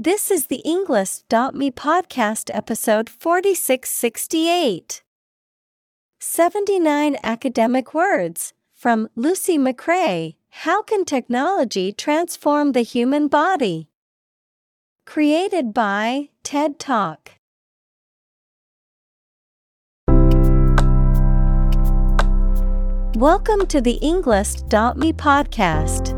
This is the Englist.me podcast episode 4668. 79 academic words from Lucy McRae. How can technology transform the human body? Created by TED Talk. Welcome to the Englist.me podcast.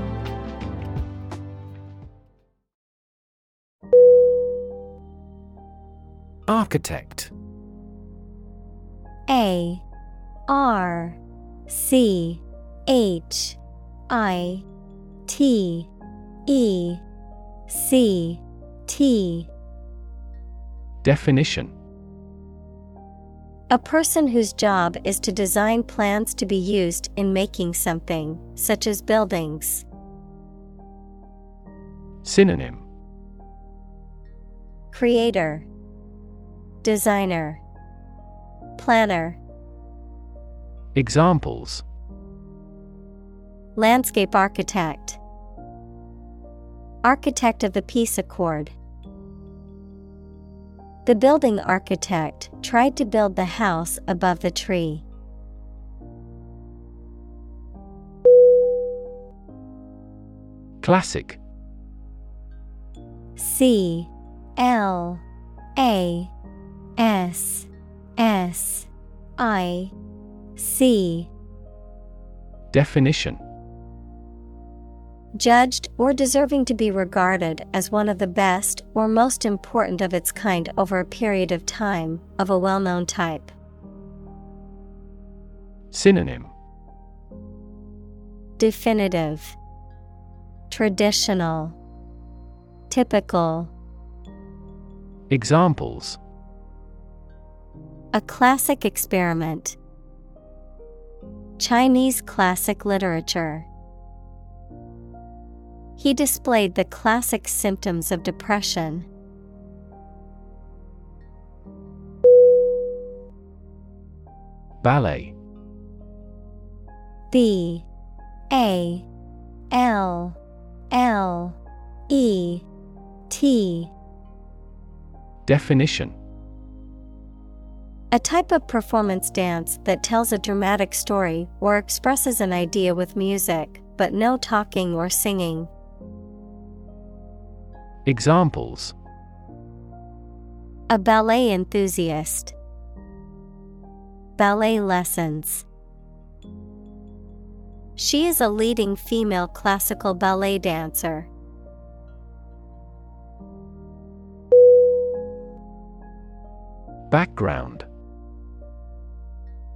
Architect. A R C H I T E C T. Definition. A person whose job is to design plans to be used in making something, such as buildings. Synonym. Creator Designer. Planner. Examples. Landscape architect. Architect of the Peace Accord. The building architect tried to build the house above the tree. Classic. C L A S S I C. Definition. Judged or deserving to be regarded as one of the best or most important of its kind over a period of time, of a well known type. Synonym. Definitive. Traditional. Typical. Examples A classic experiment. Chinese classic literature. He displayed the classic symptoms of depression. Ballet. B. A. L. L. E. T. Definition A type of performance dance that tells a dramatic story or expresses an idea with music, but no talking or singing. Examples A ballet enthusiast. Ballet lessons. She is a leading female classical ballet dancer. Background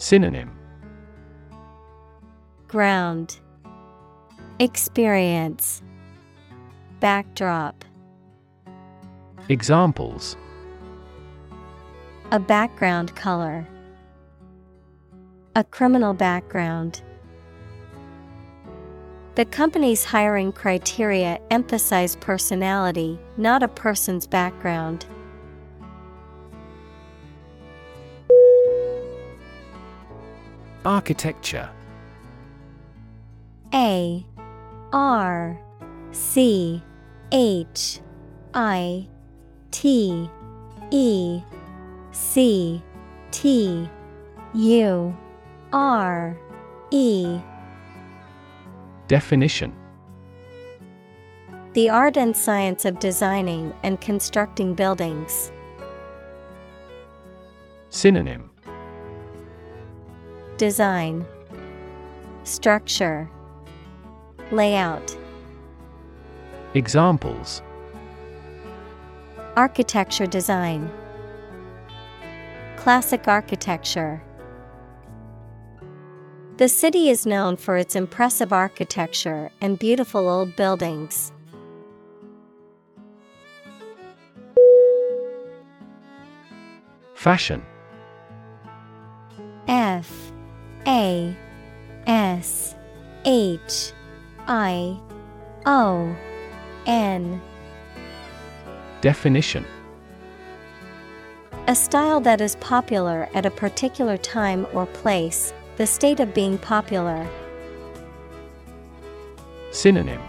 Synonym Ground Experience Backdrop Examples A background color. A criminal background. The company's hiring criteria emphasize personality, not a person's background. Architecture. A R C H I T E C T U R E. Definition. The art and science of designing and constructing buildings. Synonym Design Structure Layout Examples. Architecture design Classic architecture. The city is known for its impressive architecture and beautiful old buildings. Fashion. F A S H I O N. Definition. A style that is popular at a particular time or place, the state of being popular. Synonym.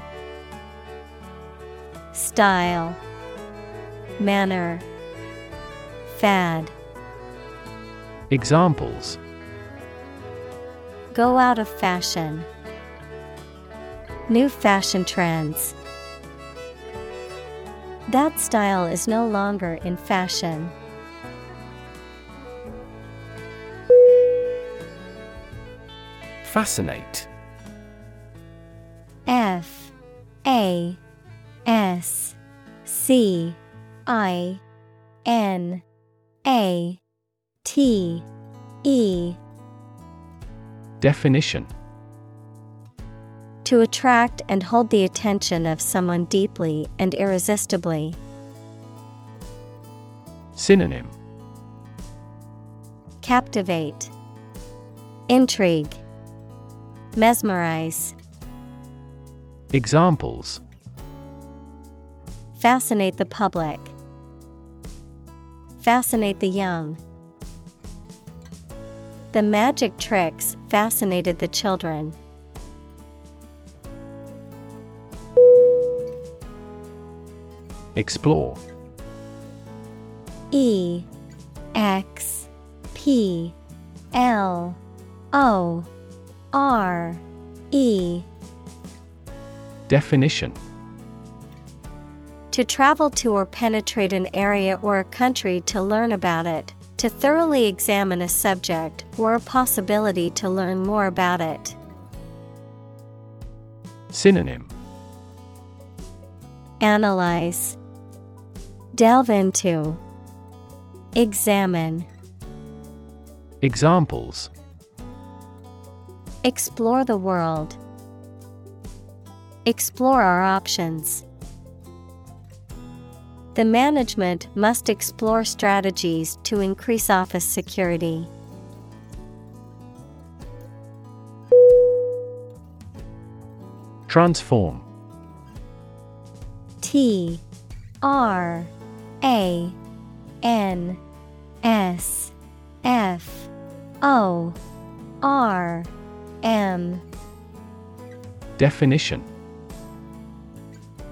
Style. Manner. Fad. Examples Go out of fashion. New fashion trends. That style is no longer in fashion. Fascinate F A S C I N A T E Definition. To attract and hold the attention of someone deeply and irresistibly. Synonym. Captivate, Intrigue, Mesmerize, Examples. Fascinate the public, Fascinate the young. The magic tricks fascinated the children. Explore. E X P L O R E. Definition. To travel to or penetrate an area or a country to learn about it, to thoroughly examine a subject or a possibility to learn more about it. Synonym. Analyze, Delve into, Examine, Examples. Explore the world, Explore our options. The management must explore strategies to increase office security. Transform. T R A N S F O R M. Definition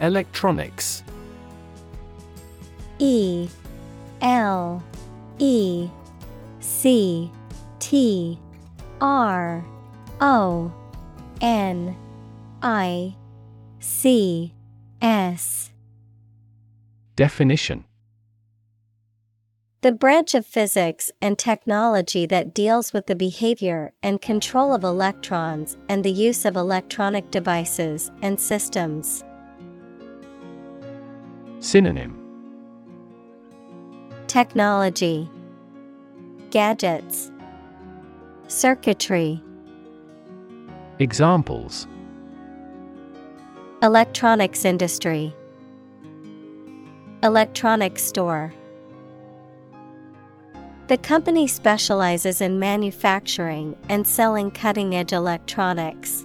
Electronics. E L E C T R O N I C S. Definition. The branch of physics and technology that deals with the behavior and control of electrons and the use of electronic devices and systems. Synonym Technology, Gadgets, Circuitry. Examples Electronics industry, Electronics store. The company specializes in manufacturing and selling cutting edge electronics.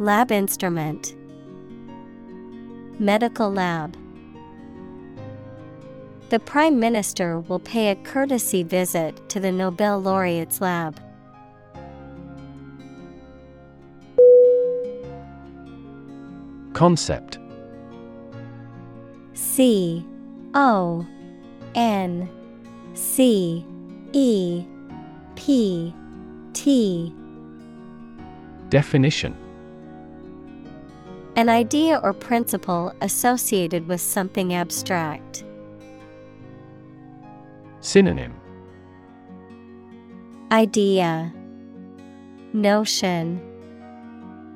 Lab instrument. Medical lab. The Prime Minister will pay a courtesy visit to the Nobel laureate's lab. Concept. C O N C E P T. Definition An idea or principle associated with something abstract. Synonym Idea Notion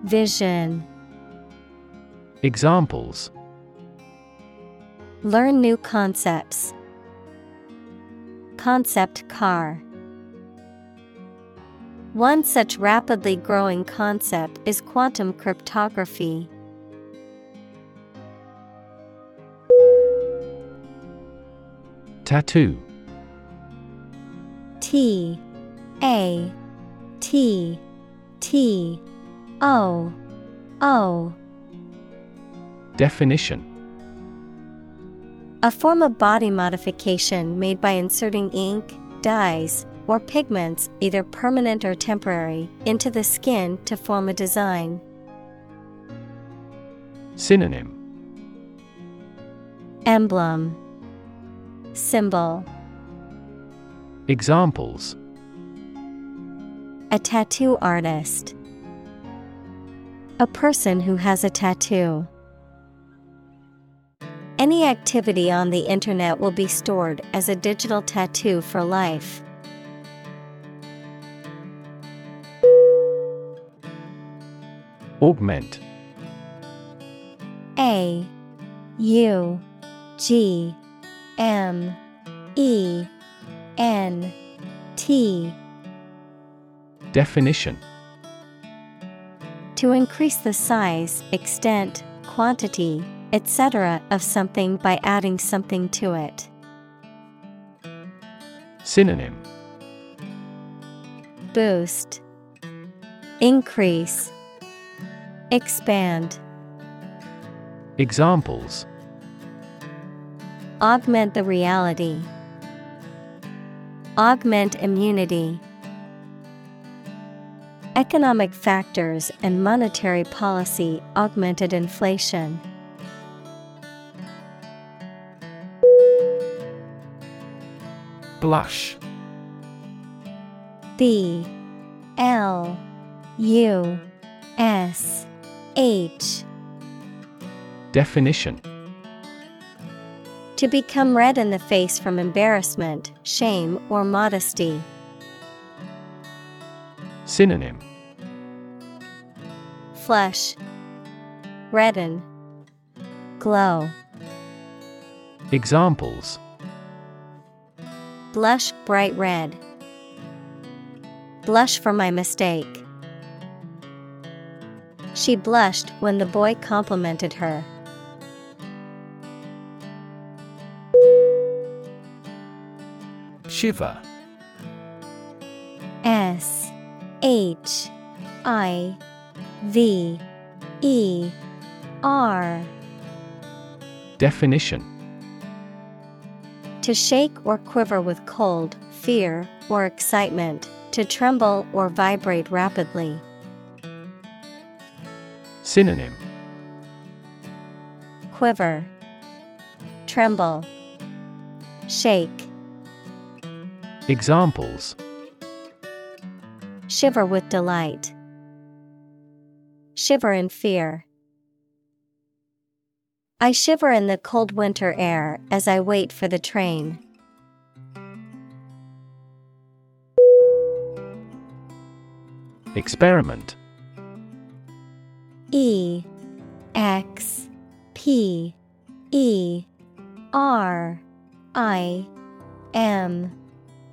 Vision Examples Learn new concepts. Concept car. One such rapidly growing concept is quantum cryptography. Tattoo. T A T T O O. Definition. A form of body modification made by inserting ink, dyes, or pigments, either permanent or temporary, into the skin to form a design. Synonym. Emblem Symbol Examples A tattoo artist. A person who has a tattoo. Any activity on the internet will be stored as a digital tattoo for life. Augment A U G M E N T Definition To increase the size, extent, quantity, etc. of something by adding something to it. Synonym Boost, Increase, Expand. Examples Augment the reality. Augment immunity. Economic factors and monetary policy augmented inflation. Blush. B. L. U. S. H. Definition To become red in the face from embarrassment, shame, or modesty. Synonym Flush, redden, glow. Examples Blush bright red. Blush for my mistake. She blushed when the boy complimented her. Shiver S H I V E R. Definition. To shake or quiver with cold, fear, or excitement, to tremble or vibrate rapidly. Synonym. Quiver, tremble, shake. Examples Shiver with delight, shiver in fear. I shiver in the cold winter air as I wait for the train. Experiment E X P E R I M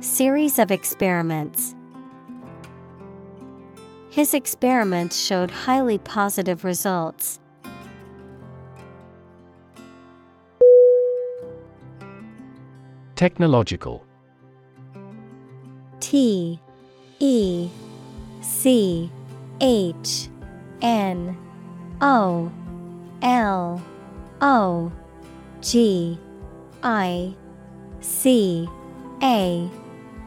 Series of experiments. His experiments showed highly positive results. Technological T E C H N O L O G I C A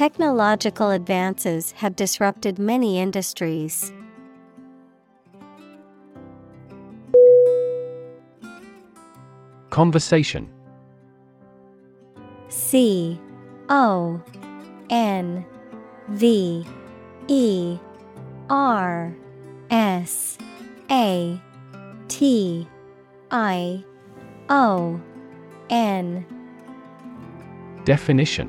Technological advances have disrupted many industries. Conversation. C O N V E R S A T I O N. Definition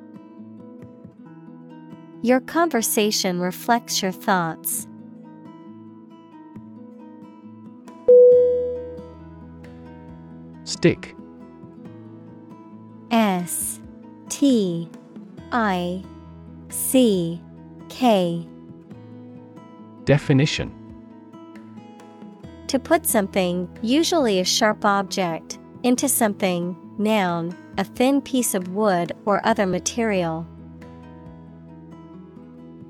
Your conversation reflects your thoughts. Stick S T I C K Definition To put something, usually a sharp object, into something, noun, a thin piece of wood or other material.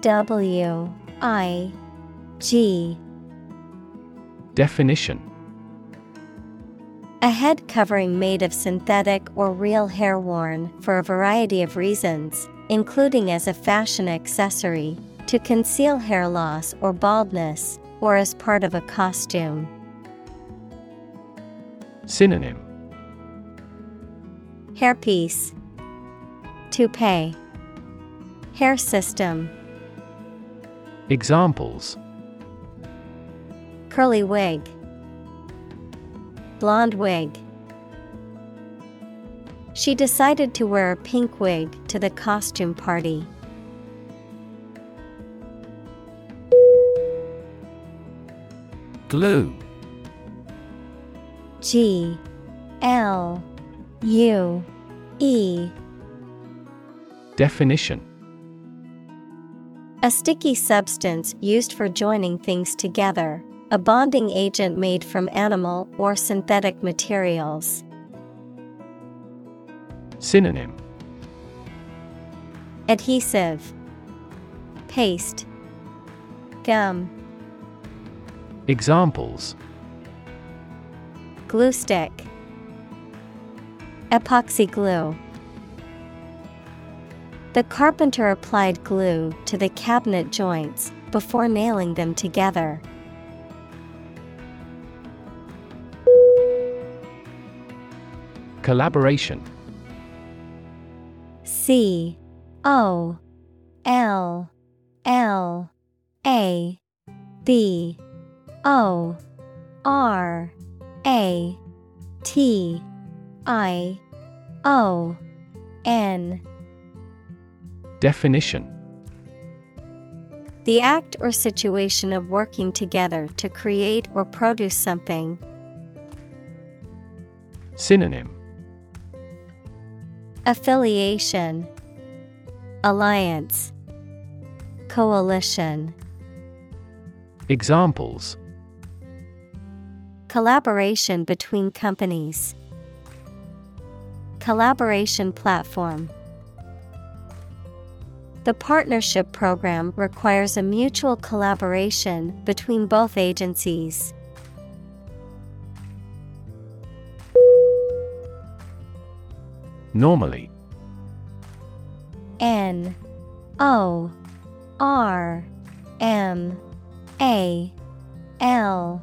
W I G. Definition. A head covering made of synthetic or real hair worn for a variety of reasons, including as a fashion accessory, to conceal hair loss or baldness, or as part of a costume. Synonym. Hairpiece, Toupee, Hair system, Examples. Curly wig, Blonde wig. She decided to wear a pink wig to the costume party. Glue. G. L. U. E. Definition A sticky substance used for joining things together, a bonding agent made from animal or synthetic materials. Synonym. Adhesive, Paste, Gum, Examples. Glue stick, Epoxy glue. The carpenter applied glue to the cabinet joints before nailing them together. Collaboration C O L L A B O R A T I O N Definition The act or situation of working together to create or produce something. Synonym Affiliation, Alliance, Coalition. Examples Collaboration between companies. Collaboration platform. The partnership program requires a mutual collaboration between both agencies. Normally N O R M A L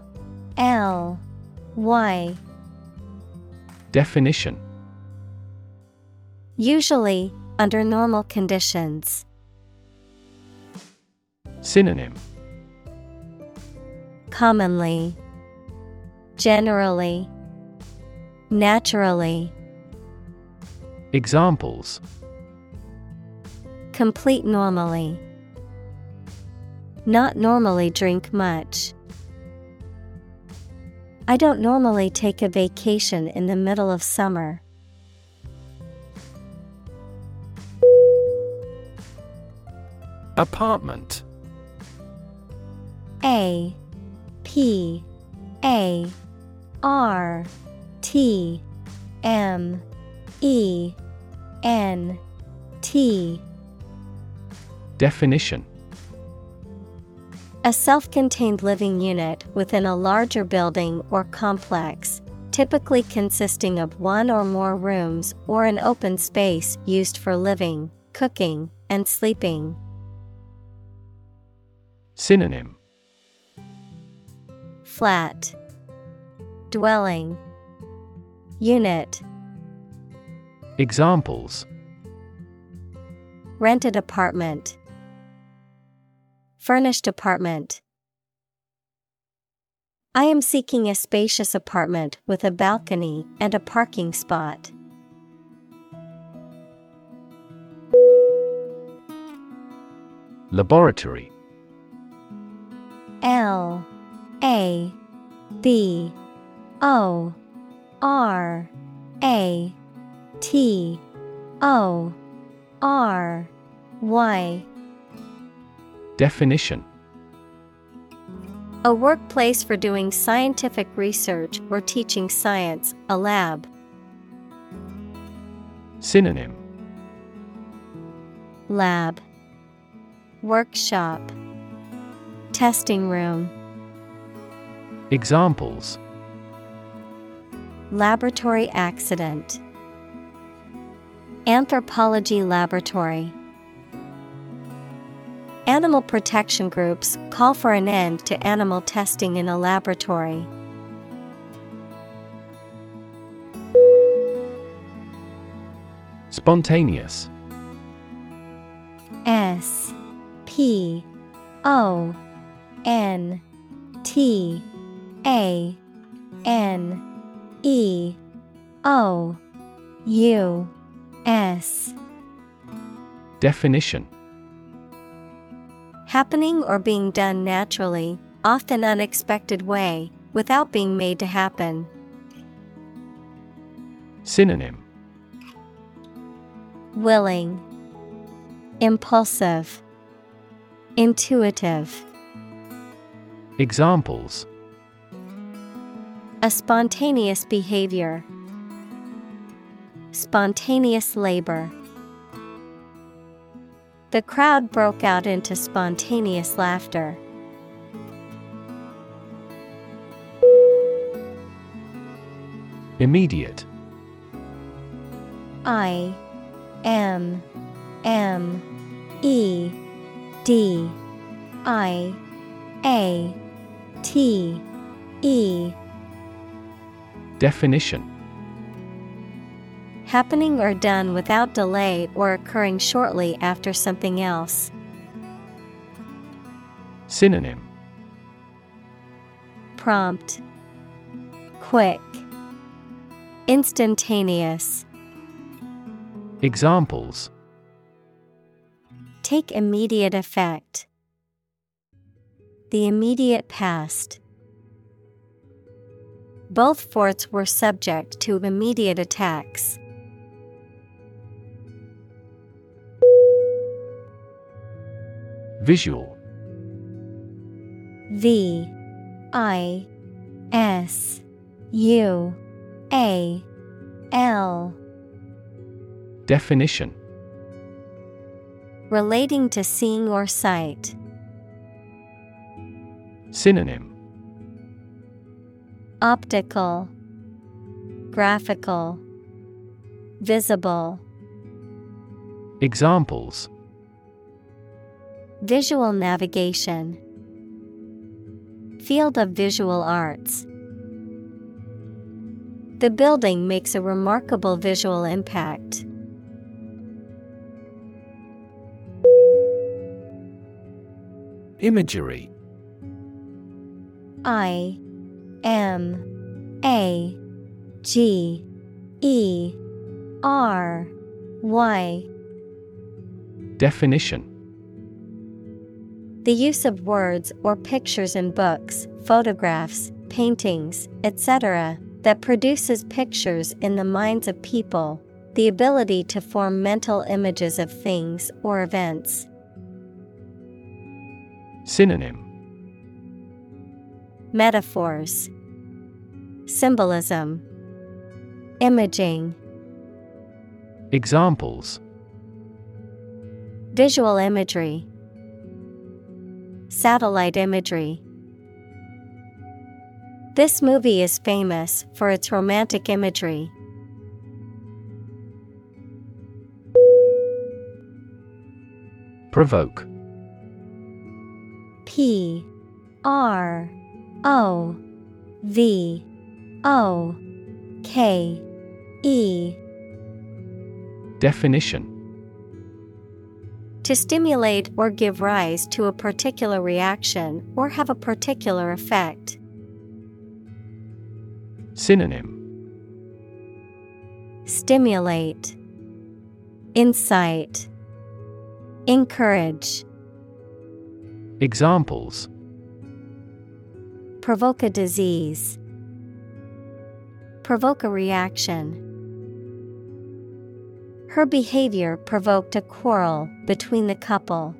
L Y Definition Usually, under normal conditions. Synonym Commonly, Generally, Naturally. Examples Complete normally. Not normally drink much. I don't normally take a vacation in the middle of summer. Apartment A P A R T M E N T. Definition. A self contained living unit within a larger building or complex, typically consisting of one or more rooms or an open space used for living, cooking, and sleeping. Synonym Flat. Dwelling. Unit. Examples. Rented apartment. Furnished apartment. I am seeking a spacious apartment with a balcony and a parking spot. Laboratory. L A B O R A T O R Y. Definition. A workplace for doing scientific research or teaching science, a lab. Synonym. Lab. Workshop. Testing room Examples. Laboratory accident. Anthropology laboratory. Animal protection groups call for an end to animal testing in a laboratory. Spontaneous. S P O N T A N E O U S. Definition. Happening or being done naturally, often unexpected way, without being made to happen. Synonym. Willing, Impulsive, Intuitive. Examples A spontaneous behavior, Spontaneous labor. The crowd broke out into spontaneous laughter. Immediate I M M E D I A T E Definition Happening or done without delay or occurring shortly after something else. Synonym Prompt Quick Instantaneous Examples Take immediate effect. The immediate past. Both forts were subject to immediate attacks. Visual V I S U A L Definition Relating to seeing or sight. Synonym Optical, Graphical, Visible. Examples Visual navigation, Field of visual arts. The building makes a remarkable visual impact. Imagery I M A G E R Y. Definition The use of words or pictures in books, photographs, paintings, etc., that produces pictures in the minds of people, the ability to form mental images of things or events. Synonym Metaphors, Symbolism, Imaging, Examples. Visual imagery, Satellite imagery. This movie is famous for its romantic imagery. Provoke. P R O V O K E. Definition. To stimulate or give rise to a particular reaction or have a particular effect. Synonym. Stimulate, Insight, Encourage, Examples Provoke a disease, Provoke a reaction. Her behavior provoked a quarrel between the couple.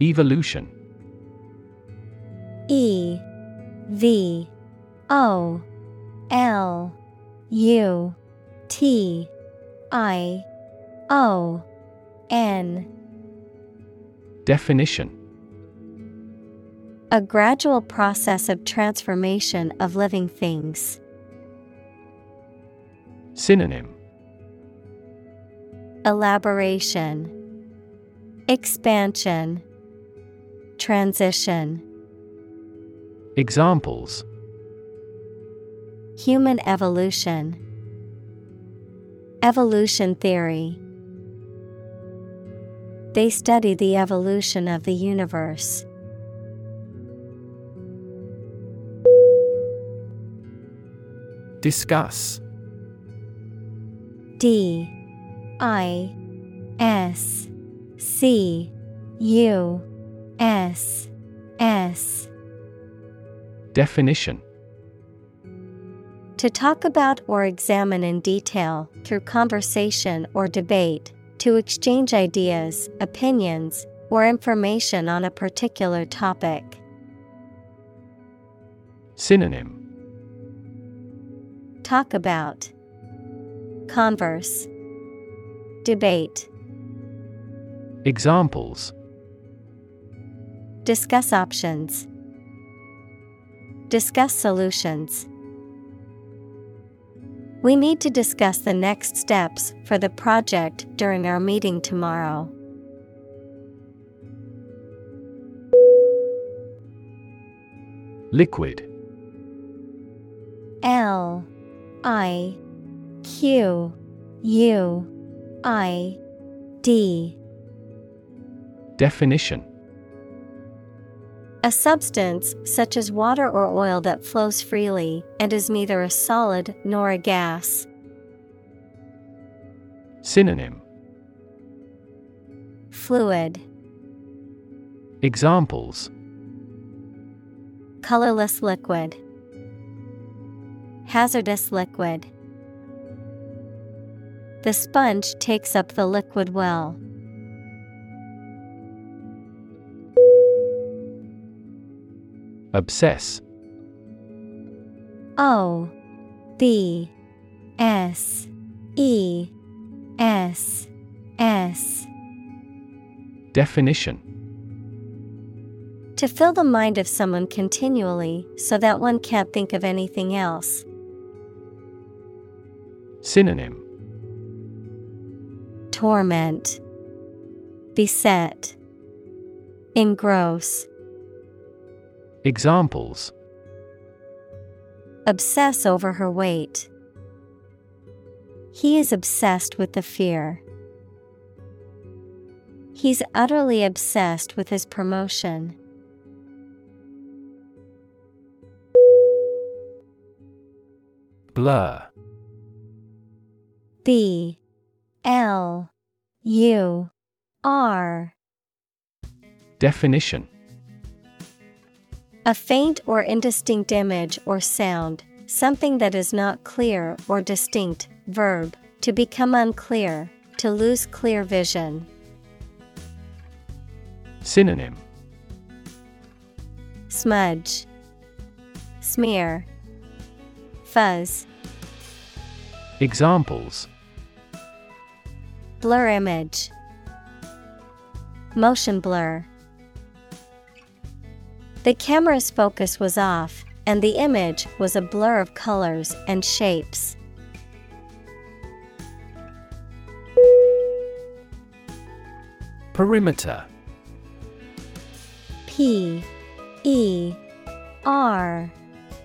Evolution E V O L U T I O N Definition. A gradual process of transformation of living things. Synonym. Elaboration. Expansion. Transition. Examples. Human evolution. Evolution theory They study the evolution of the universe. Discuss. D I S C U S S. Definition. To talk about or examine in detail through conversation or debate, to exchange ideas, opinions, or information on a particular topic. Synonym Talk about, converse, debate. Examples Discuss options, discuss solutions. We need to discuss the next steps for the project during our meeting tomorrow. Liquid. L I Q U I D. Definition A substance such as water or oil that flows freely and is neither a solid nor a gas. Synonym. Fluid. Examples. Colorless liquid. Hazardous liquid. The sponge takes up the liquid well. Obsess. O B S E S S. Definition. To fill the mind of someone continually so that one can't think of anything else. Synonym. Torment. Beset. Engross Examples. Obsess over her weight. He is obsessed with the fear. He's utterly obsessed with his promotion. Blur. B. L. U. R. Definition A faint or indistinct image or sound, something that is not clear or distinct. Verb to become unclear, to lose clear vision. Synonym Smudge, Smear, Fuzz, Examples Blur image, Motion blur. The camera's focus was off, and the image was a blur of colors and shapes. Perimeter. P E R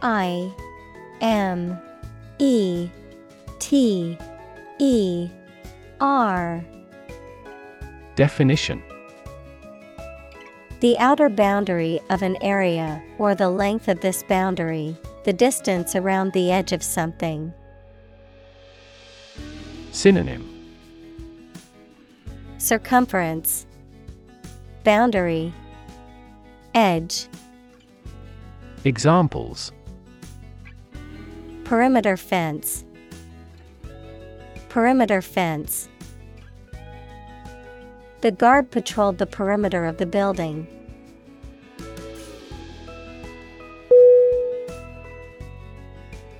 I M E T E R. Definition The outer boundary of an area or the length of this boundary, the distance around the edge of something. Synonym. Circumference. Boundary. Edge. Examples. Perimeter fence. Perimeter fence The guard patrolled the perimeter of the building.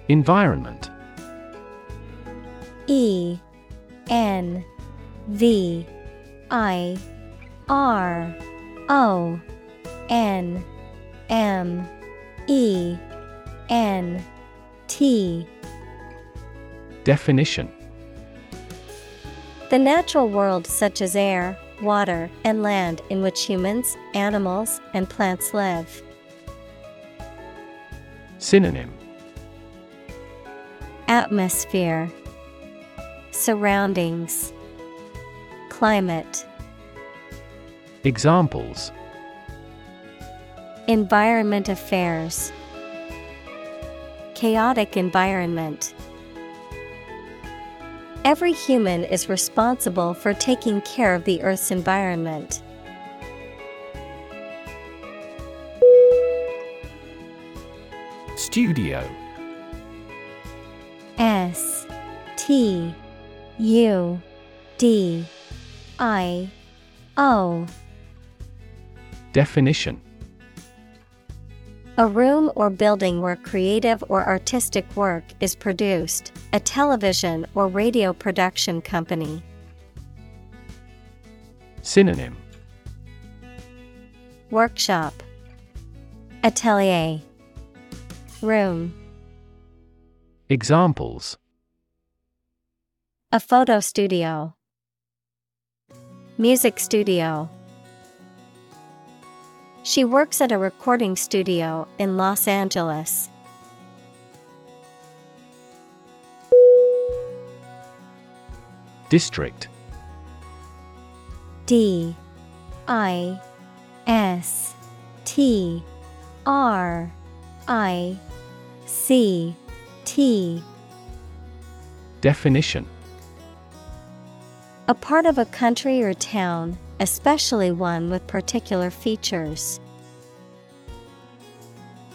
Environment. E N V I R O N M E N T. Definition. The natural world, such as air, water, and land, in which humans, animals, and plants live. Synonym. Atmosphere. Surroundings. Climate. Examples. Environment affairs. Chaotic environment Every human is responsible for taking care of the Earth's environment. Studio. S T U D I O. Definition. A room or building where creative or artistic work is produced, a television or radio production company. Synonym. Workshop. Atelier. Room. Examples. A photo studio. Music studio. She works at a recording studio in Los Angeles. District. D. I. S. T. R. I. C. T. Definition. A part of a country or town, especially one with particular features.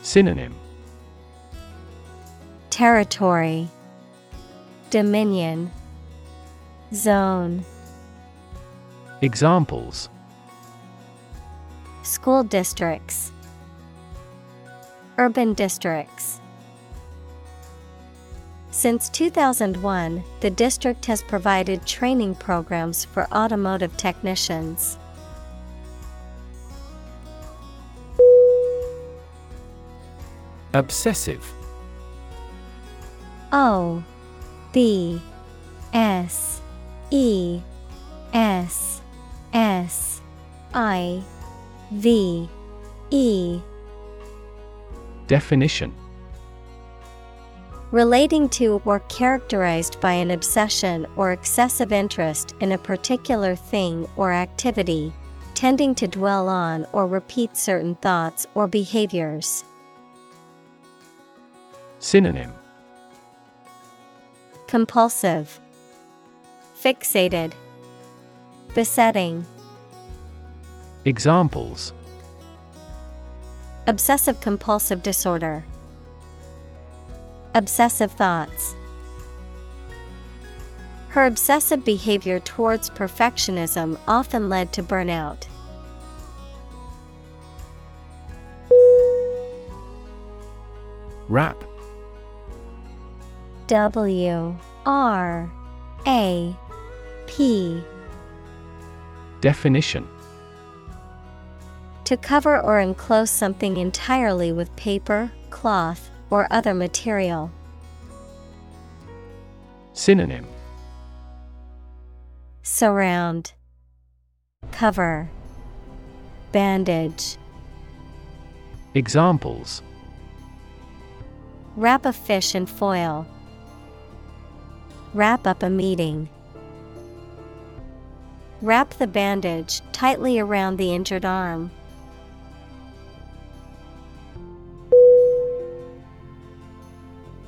Synonym. Territory. Dominion Zone. Examples. School districts. Urban districts. Since 2001, the district has provided training programs for automotive technicians. Obsessive. O B S E S S I V E. Definition. Relating to or characterized by an obsession or excessive interest in a particular thing or activity, tending to dwell on or repeat certain thoughts or behaviors. Synonym. Compulsive, Fixated, Besetting, Examples. Obsessive compulsive disorder, Obsessive thoughts. Her obsessive behavior towards perfectionism often led to burnout. Wrap. W R A P Definition To cover or enclose something entirely with paper, cloth, or other material. Synonym Surround, Cover, Bandage. Examples Wrap a fish in foil. Wrap up a meeting. Wrap the bandage tightly around the injured arm.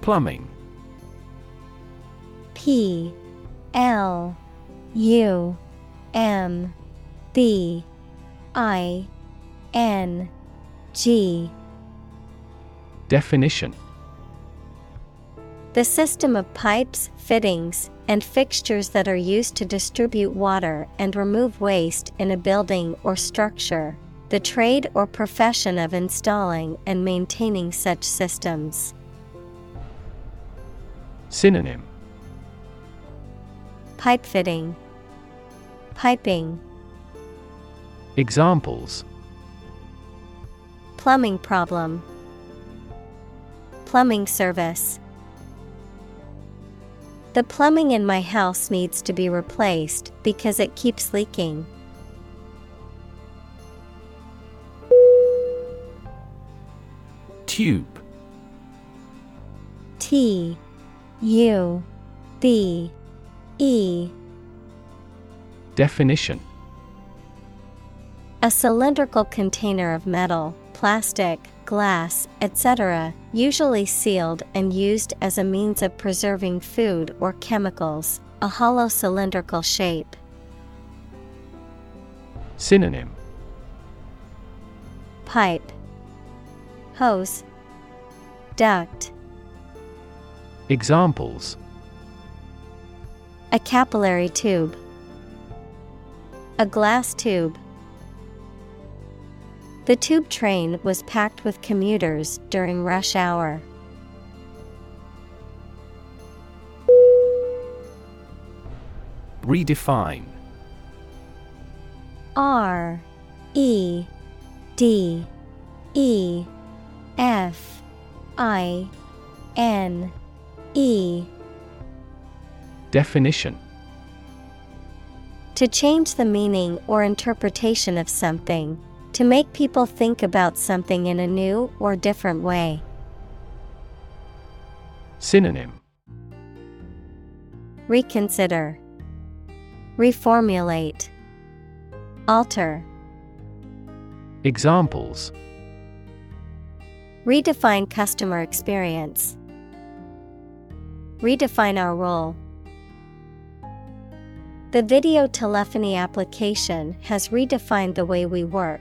Plumbing. P L U M B I N G. Definition. The system of pipes, fittings, and fixtures that are used to distribute water and remove waste in a building or structure. The trade or profession of installing and maintaining such systems. Synonym Pipe fitting, Piping, Examples Plumbing problem, Plumbing service. The plumbing in my house needs to be replaced because it keeps leaking. Tube T U B E Definition A cylindrical container of metal, plastic, glass, etc., usually sealed and used as a means of preserving food or chemicals, a hollow cylindrical shape. Synonym Pipe, Hose, Duct. Examples A capillary tube, a glass tube. The tube train was packed with commuters during rush hour. Redefine. R E D E F I N E. Definition. To change the meaning or interpretation of something, to make people think about something in a new or different way. Synonym Reconsider, Reformulate, Alter. Examples Redefine customer experience. Redefine our role. The video telephony application has redefined the way we work.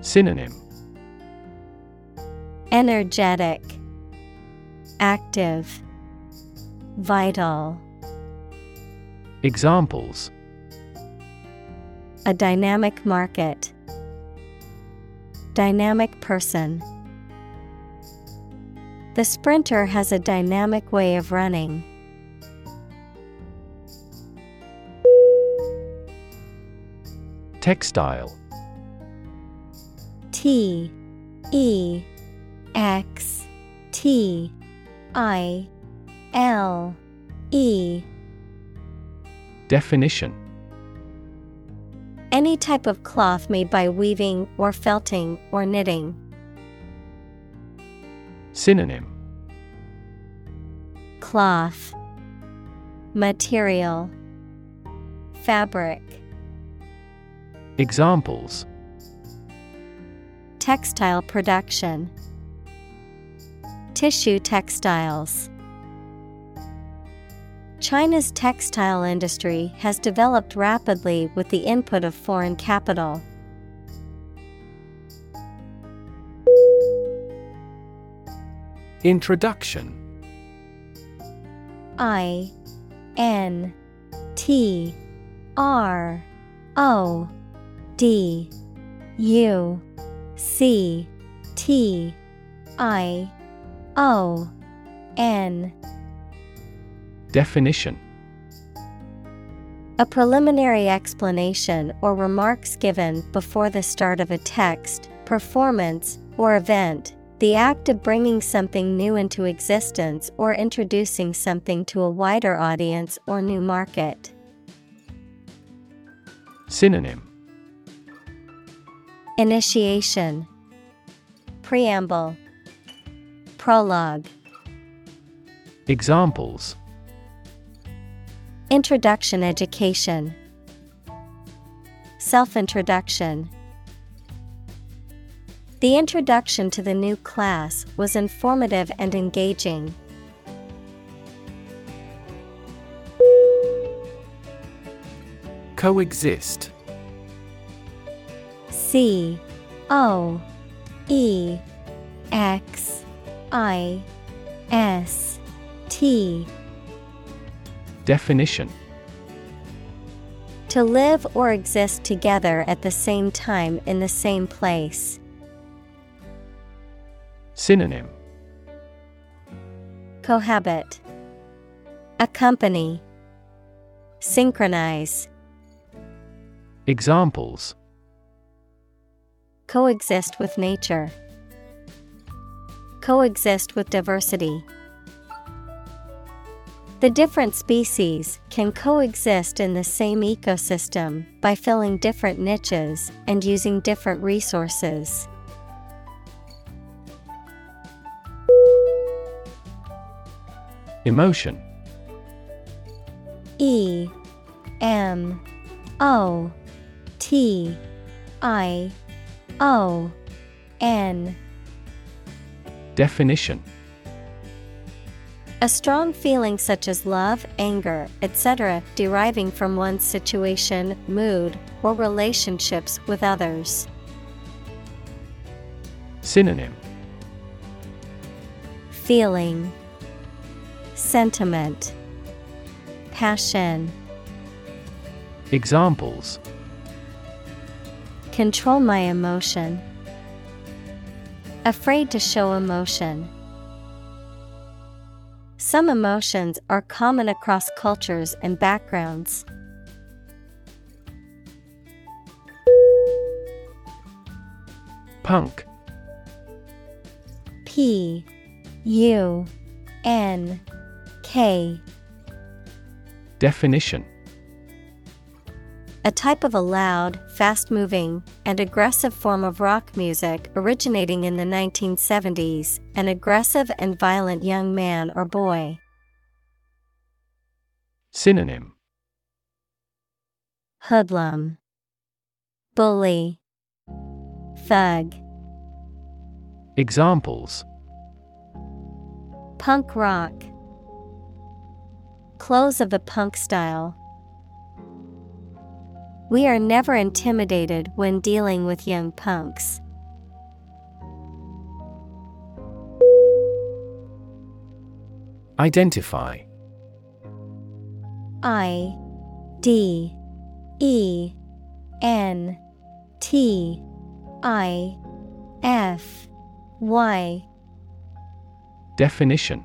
Synonym Energetic, Active, Vital. Examples A dynamic market. Dynamic person. The sprinter has a dynamic way of running. Textile T E X T I L E. Definition. Any type of cloth made by weaving or felting or knitting. Synonym. Cloth. Material. Fabric. Examples Textile production. Tissue textiles. China's textile industry has developed rapidly with the input of foreign capital. Introduction. I N T R O D U C T I O N Definition A preliminary explanation or remarks given before the start of a text, performance, or event. The act of bringing something new into existence or introducing something to a wider audience or new market. Synonym Initiation. Preamble. Prologue. Examples. Introduction Education. Self Introduction The introduction to the new class was informative and engaging. Coexist C O E X I S T. Definition. To live or exist together at the same time in the same place. Synonym. Cohabit. Accompany Synchronize. Examples Coexist with nature. Coexist with diversity. The different species can coexist in the same ecosystem by filling different niches and using different resources. Emotion E M O T I O N. Definition. A strong feeling such as love, anger, etc., deriving from one's situation, mood, or relationships with others. Synonym. Feeling. Sentiment. Passion. Examples Control my emotion. Afraid to show emotion. Some emotions are common across cultures and backgrounds. Punk P U N K Definition A type of a loud, fast moving, and aggressive form of rock music originating in the 1970s, an aggressive and violent young man or boy. Synonym Hoodlum, Bully, Thug. Examples Punk rock. Clothes of the punk style. We are never intimidated when dealing with young punks. Identify. I D E N T I F Y. Definition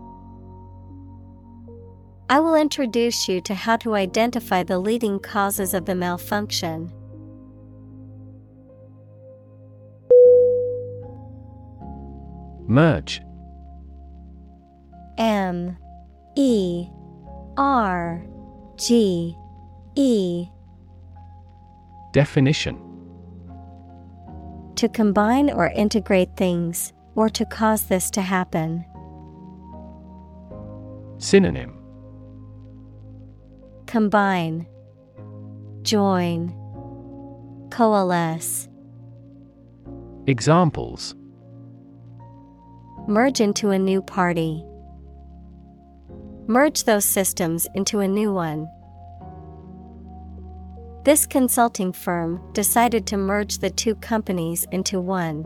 I will introduce you to how to identify the leading causes of the malfunction. Merge. M. E. R. G. E. Definition. To combine or integrate things, or to cause this to happen. Synonym Combine, Join, Coalesce. Examples Merge into a new party. Merge those systems into a new one. This consulting firm decided to merge the two companies into one.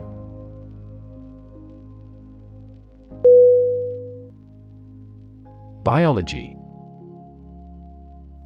Biology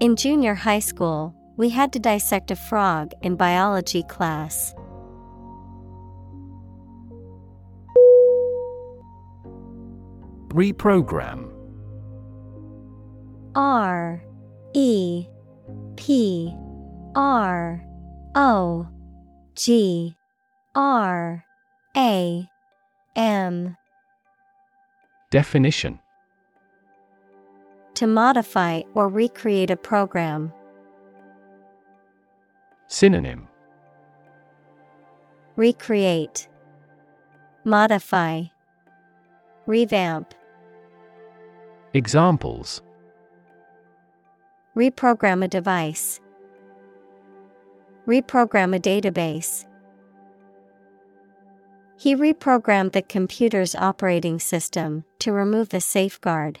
In junior high school, we had to dissect a frog in biology class. Reprogram. R E P R O G R A M. Definition To modify or recreate a program. Synonym Recreate, Modify, Revamp. Examples Reprogram a device. Reprogram a database. He reprogrammed the computer's operating system to remove the safeguard.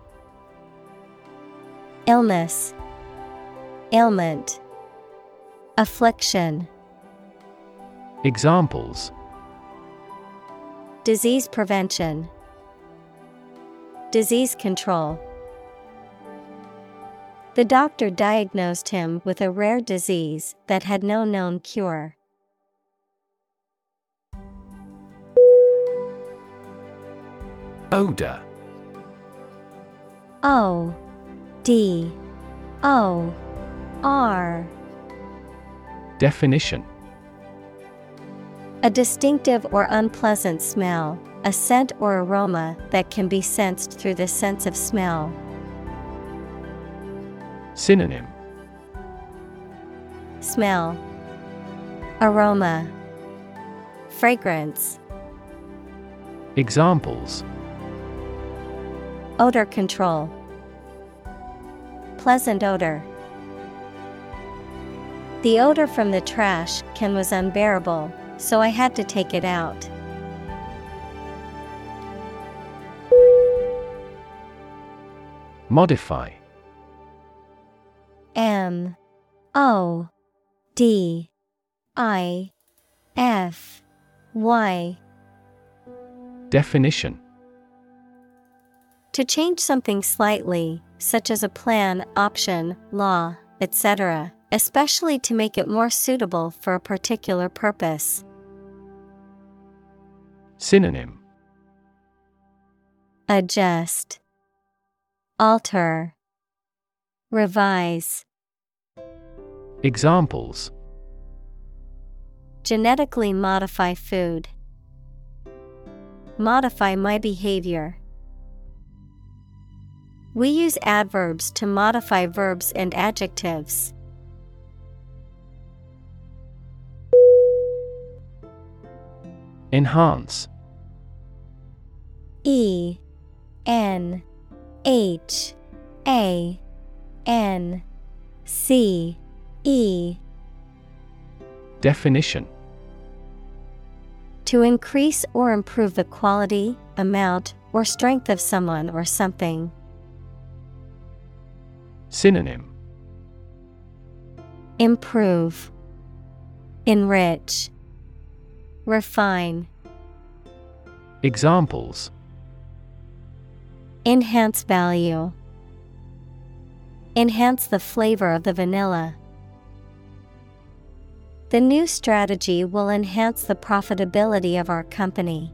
Illness, Ailment, Affliction. Examples Disease prevention, Disease control. The doctor diagnosed him with a rare disease that had no known cure. Odor O D. O. R. Definition. A distinctive or unpleasant smell, a scent or aroma that can be sensed through the sense of smell. Synonym. Smell, Aroma, Fragrance. Examples. Odor control. Pleasant odor. The odor from the trash can was unbearable, so I had to take it out. Modify. M. O. D. I. F. Y. Definition. To change something slightly, such as a plan, option, law, etc., especially to make it more suitable for a particular purpose. Synonym Adjust, Alter, Revise. Examples Genetically modify food. Modify my behavior. We use adverbs to modify verbs and adjectives. Enhance E N H A N C E Definition To increase or improve the quality, amount, or strength of someone or something. Synonym. Improve, Enrich, Refine, Examples. Enhance value, Enhance the flavor of the vanilla. The new strategy will enhance the profitability of our company.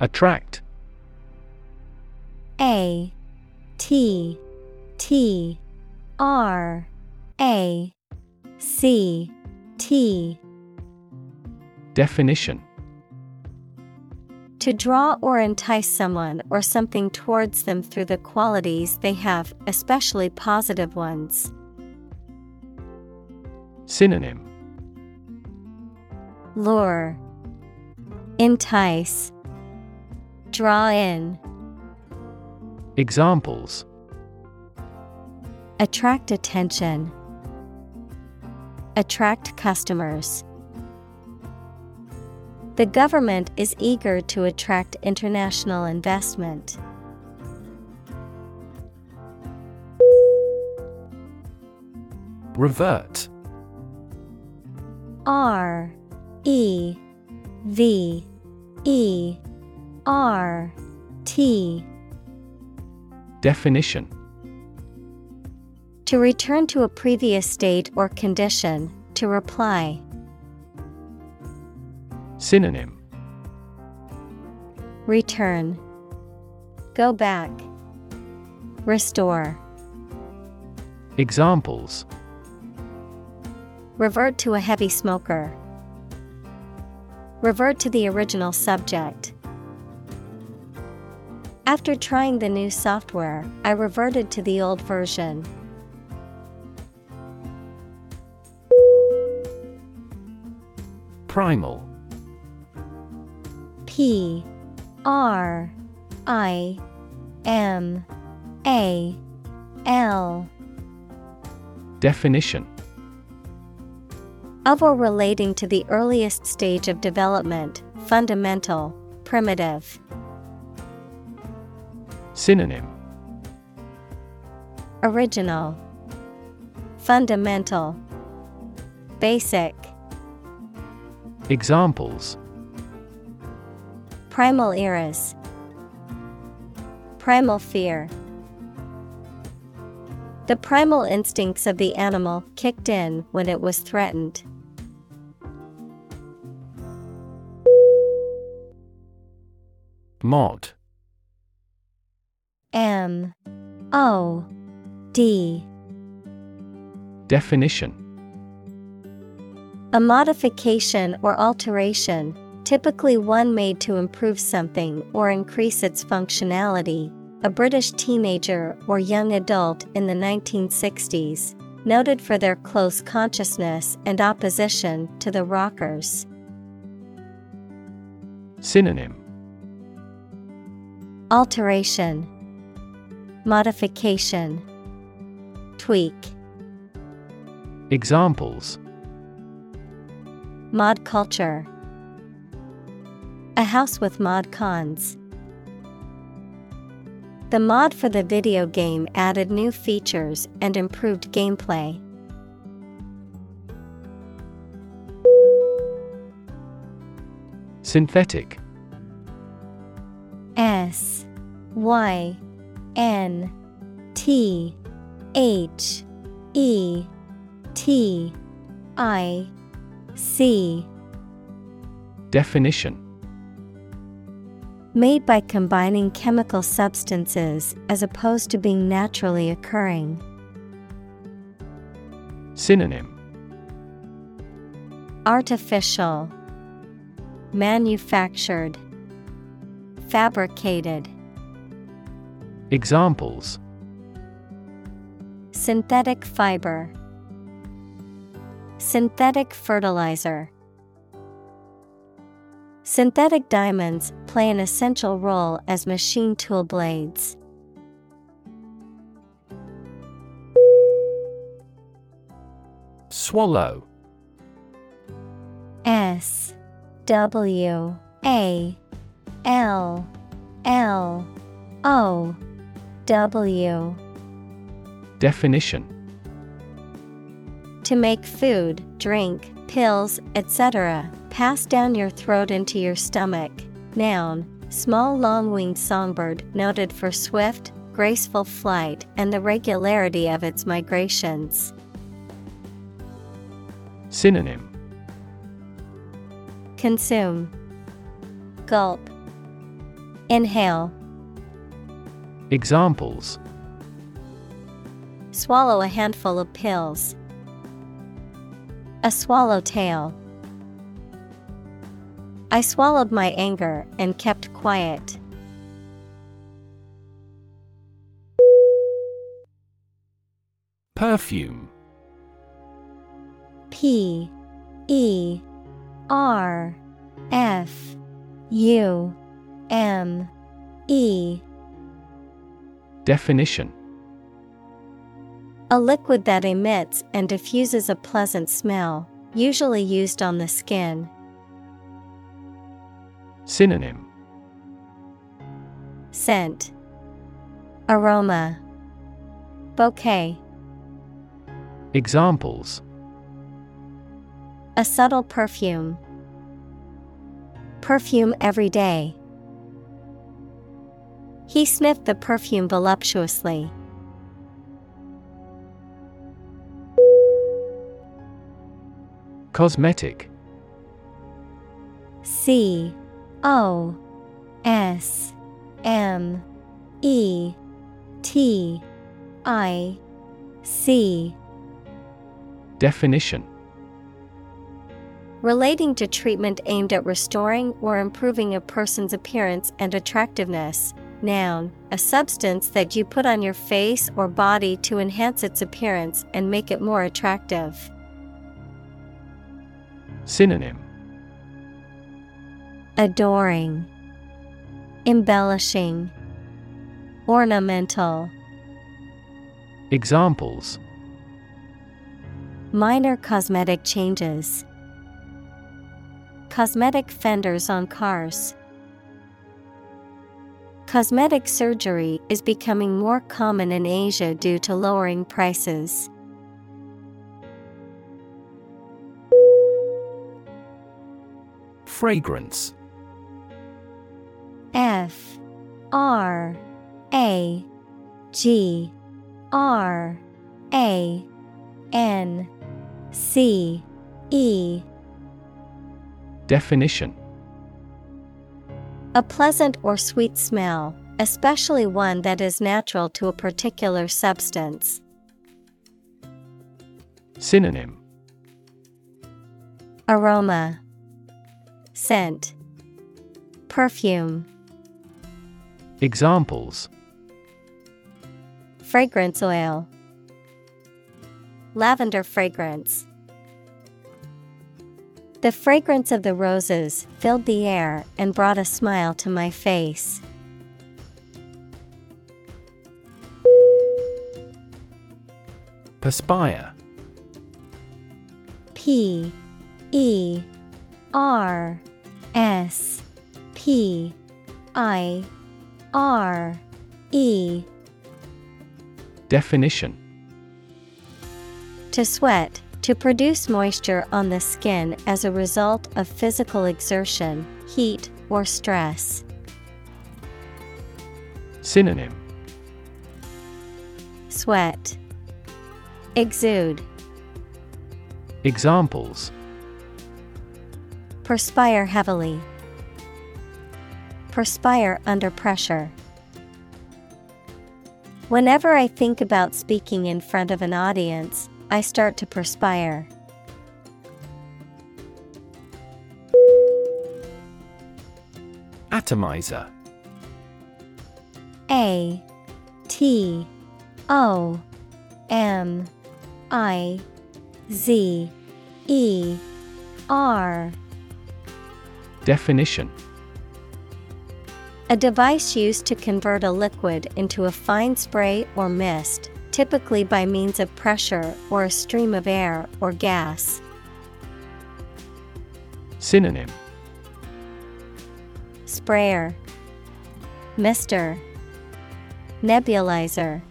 Attract. A T T R A C T. Definition. To draw or entice someone or something towards them through the qualities they have, especially positive ones. Synonym. Lure, Entice, Draw in, Examples. Attract attention, Attract customers. The government is eager to attract international investment. Revert. R E V E R T Definition To return to a previous state or condition, to reply. Synonym Return. Go back. Restore. Examples Revert to a heavy smoker. Revert to the original subject. After trying the new software, I reverted to the old version. Primal P R I M A L Definition of or relating to the earliest stage of development, fundamental, primitive. Synonym Original, Fundamental, Basic. Examples Primal eras, Primal fear. The primal instincts of the animal kicked in when it was threatened. Mod M O D Definition A modification or alteration, typically one made to improve something or increase its functionality. A British teenager or young adult in the 1960s, noted for their close consciousness and opposition to the rockers. Synonym Alteration, Modification, Tweak. Examples Mod culture. A house with mod cons. The mod for the video game added new features and improved gameplay. Synthetic S Y N T H E T I C. Definition. Made by combining chemical substances as opposed to being naturally occurring. Synonym. Artificial, Manufactured, Fabricated. Examples Synthetic fiber, Synthetic fertilizer. Synthetic diamonds play an essential role as machine tool blades. Swallow S W A L L O W Definition To make food, drink, pills, etc., pass down your throat into your stomach. Noun, small long winged songbird noted for swift, graceful flight and the regularity of its migrations. Synonym Consume, Gulp, Inhale, Examples Swallow a handful of pills. A swallowtail. I swallowed my anger and kept quiet. Perfume P E R F U M E Definition A liquid that emits and diffuses a pleasant smell, usually used on the skin. Synonym Scent Aroma Bouquet Examples A subtle perfume. Perfume every day. He sniffed the perfume voluptuously. Cosmetic C O S M E T I C Definition Relating to treatment aimed at restoring or improving a person's appearance and attractiveness. Noun, a substance that you put on your face or body to enhance its appearance and make it more attractive. Synonym Adoring, Embellishing, Ornamental. Examples Minor cosmetic changes. Cosmetic fenders on cars. Cosmetic surgery is becoming more common in Asia due to lowering prices. Fragrance. F. R. A. G. R. A. N. C. E. Definition A pleasant or sweet smell, especially one that is natural to a particular substance. Synonym. Aroma. Scent. Perfume. Examples. Fragrance oil. Lavender fragrance The fragrance of the roses filled the air and brought a smile to my face. Perspire. P E R S P I R E. Definition. To sweat, to produce moisture on the skin as a result of physical exertion, heat, or stress. Synonym Sweat Exude Examples Perspire heavily. Perspire under pressure. Whenever I think about speaking in front of an audience, I start to perspire. Atomizer. A T O M I Z E R. Definition. A device used to convert a liquid into a fine spray or mist, typically by means of pressure or a stream of air or gas. Synonym. Sprayer, Mister, Nebulizer,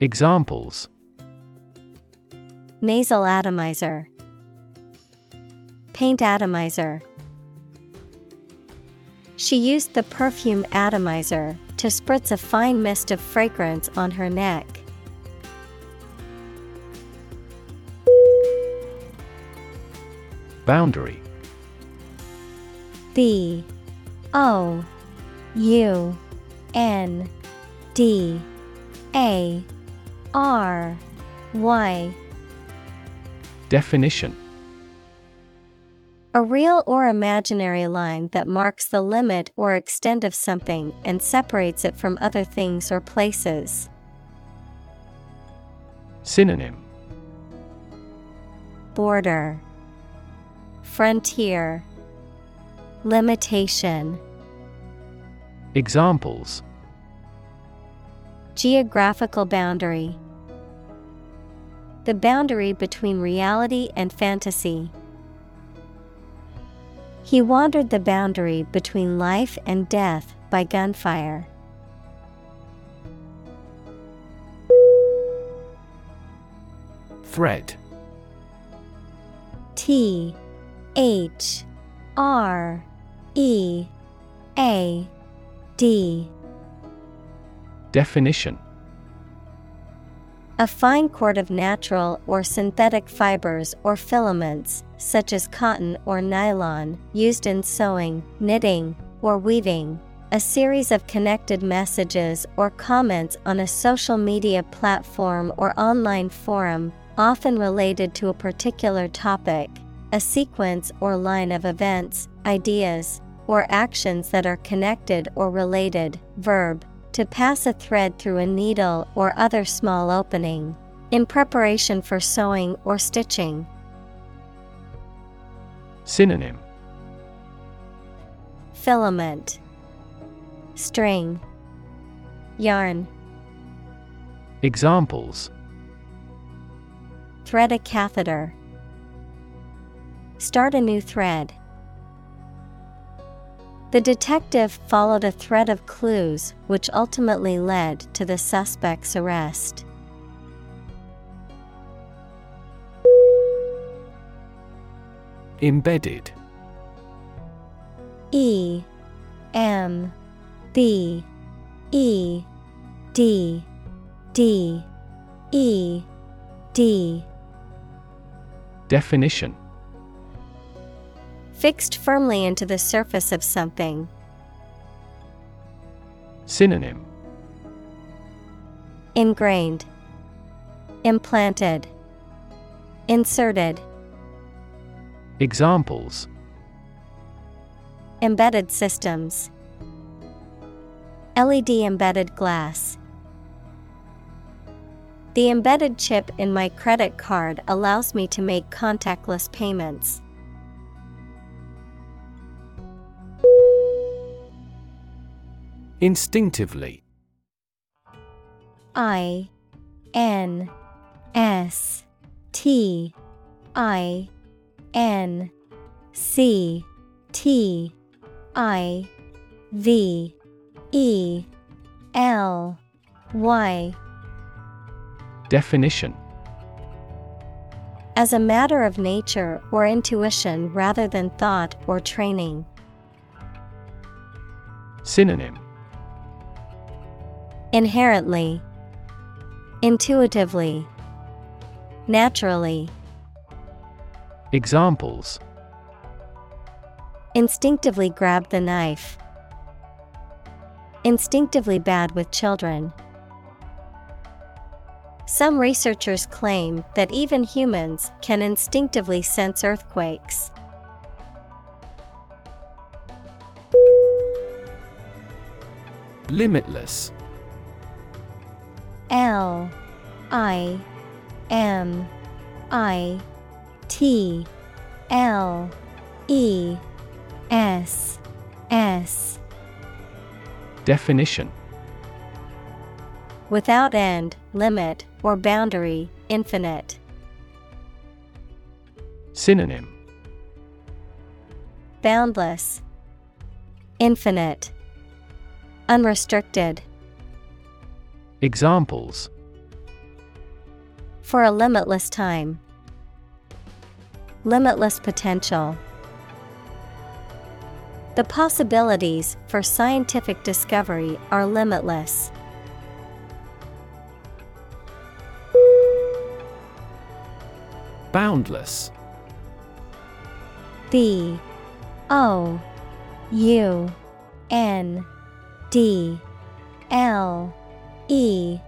Examples. Nasal atomizer, Paint atomizer. She used the perfume atomizer to spritz a fine mist of fragrance on her neck. Boundary. B. O. U. N. D. A. R. Y. Definition A real or imaginary line that marks the limit or extent of something and separates it from other things or places. Synonym. Border. Frontier. Limitation. Examples. Geographical boundary. The boundary between reality and fantasy. He wandered the boundary between life and death by gunfire. Thread T H R E A D. Definition A fine cord of natural or synthetic fibers or filaments, such as cotton or nylon, used in sewing, knitting, or weaving. A series of connected messages or comments on a social media platform or online forum, often related to a particular topic, a sequence or line of events, ideas, or actions that are connected or related. Verb, to pass a thread through a needle or other small opening, in preparation for sewing or stitching. Synonym Filament, String, Yarn. Examples Thread a catheter. Start a new thread. The detective followed a thread of clues which ultimately led to the suspect's arrest. Embedded. E M B E D D E D. Definition Fixed firmly into the surface of something. Synonym Ingrained, Implanted, Inserted. Examples Embedded systems. LED embedded glass. The embedded chip in my credit card allows me to make contactless payments. Instinctively. I N S T I N C T I V E L Y. Definition. As a matter of nature or intuition rather than thought or training. Synonym Inherently, Intuitively, Naturally. Examples Instinctively grab the knife. Instinctively bad with children. Some researchers claim that even humans can instinctively sense earthquakes. Limitless L I M I T L E S S. Definition. Without end, limit, or boundary, infinite. Synonym. Boundless, Infinite, Unrestricted. Examples For a limitless time, Limitless potential. The possibilities for scientific discovery are limitless. Boundless B O U N D L E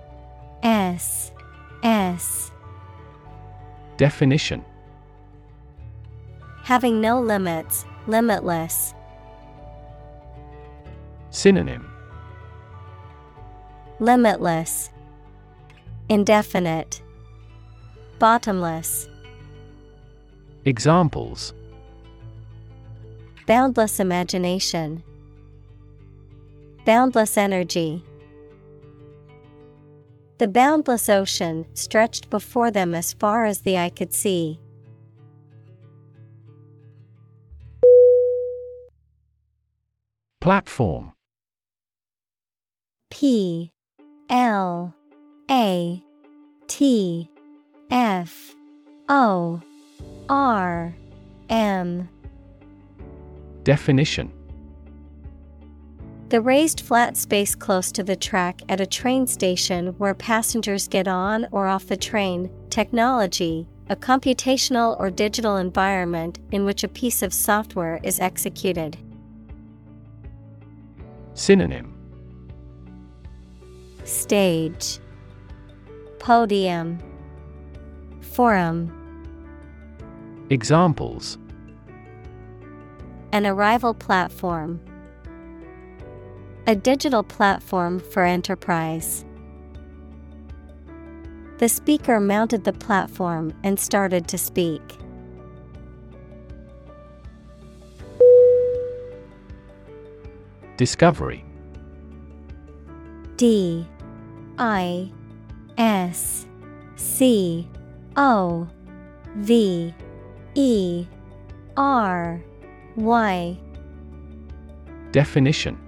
S S. Definition. Having no limits, limitless. Synonym. Limitless, Indefinite, Bottomless. Examples. Boundless imagination, Boundless energy. The boundless ocean stretched before them as far as the eye could see. Platform. P L A T F O R M. Definition The raised flat space close to the track at a train station where passengers get on or off the train, technology, a computational or digital environment in which a piece of software is executed. Synonym. Stage. Podium. Forum. Examples. An arrival platform A digital platform for enterprise. The speaker mounted the platform and started to speak. Discovery D I S C O V E R Y Definition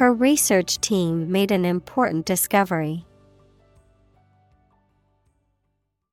Her research team made an important discovery.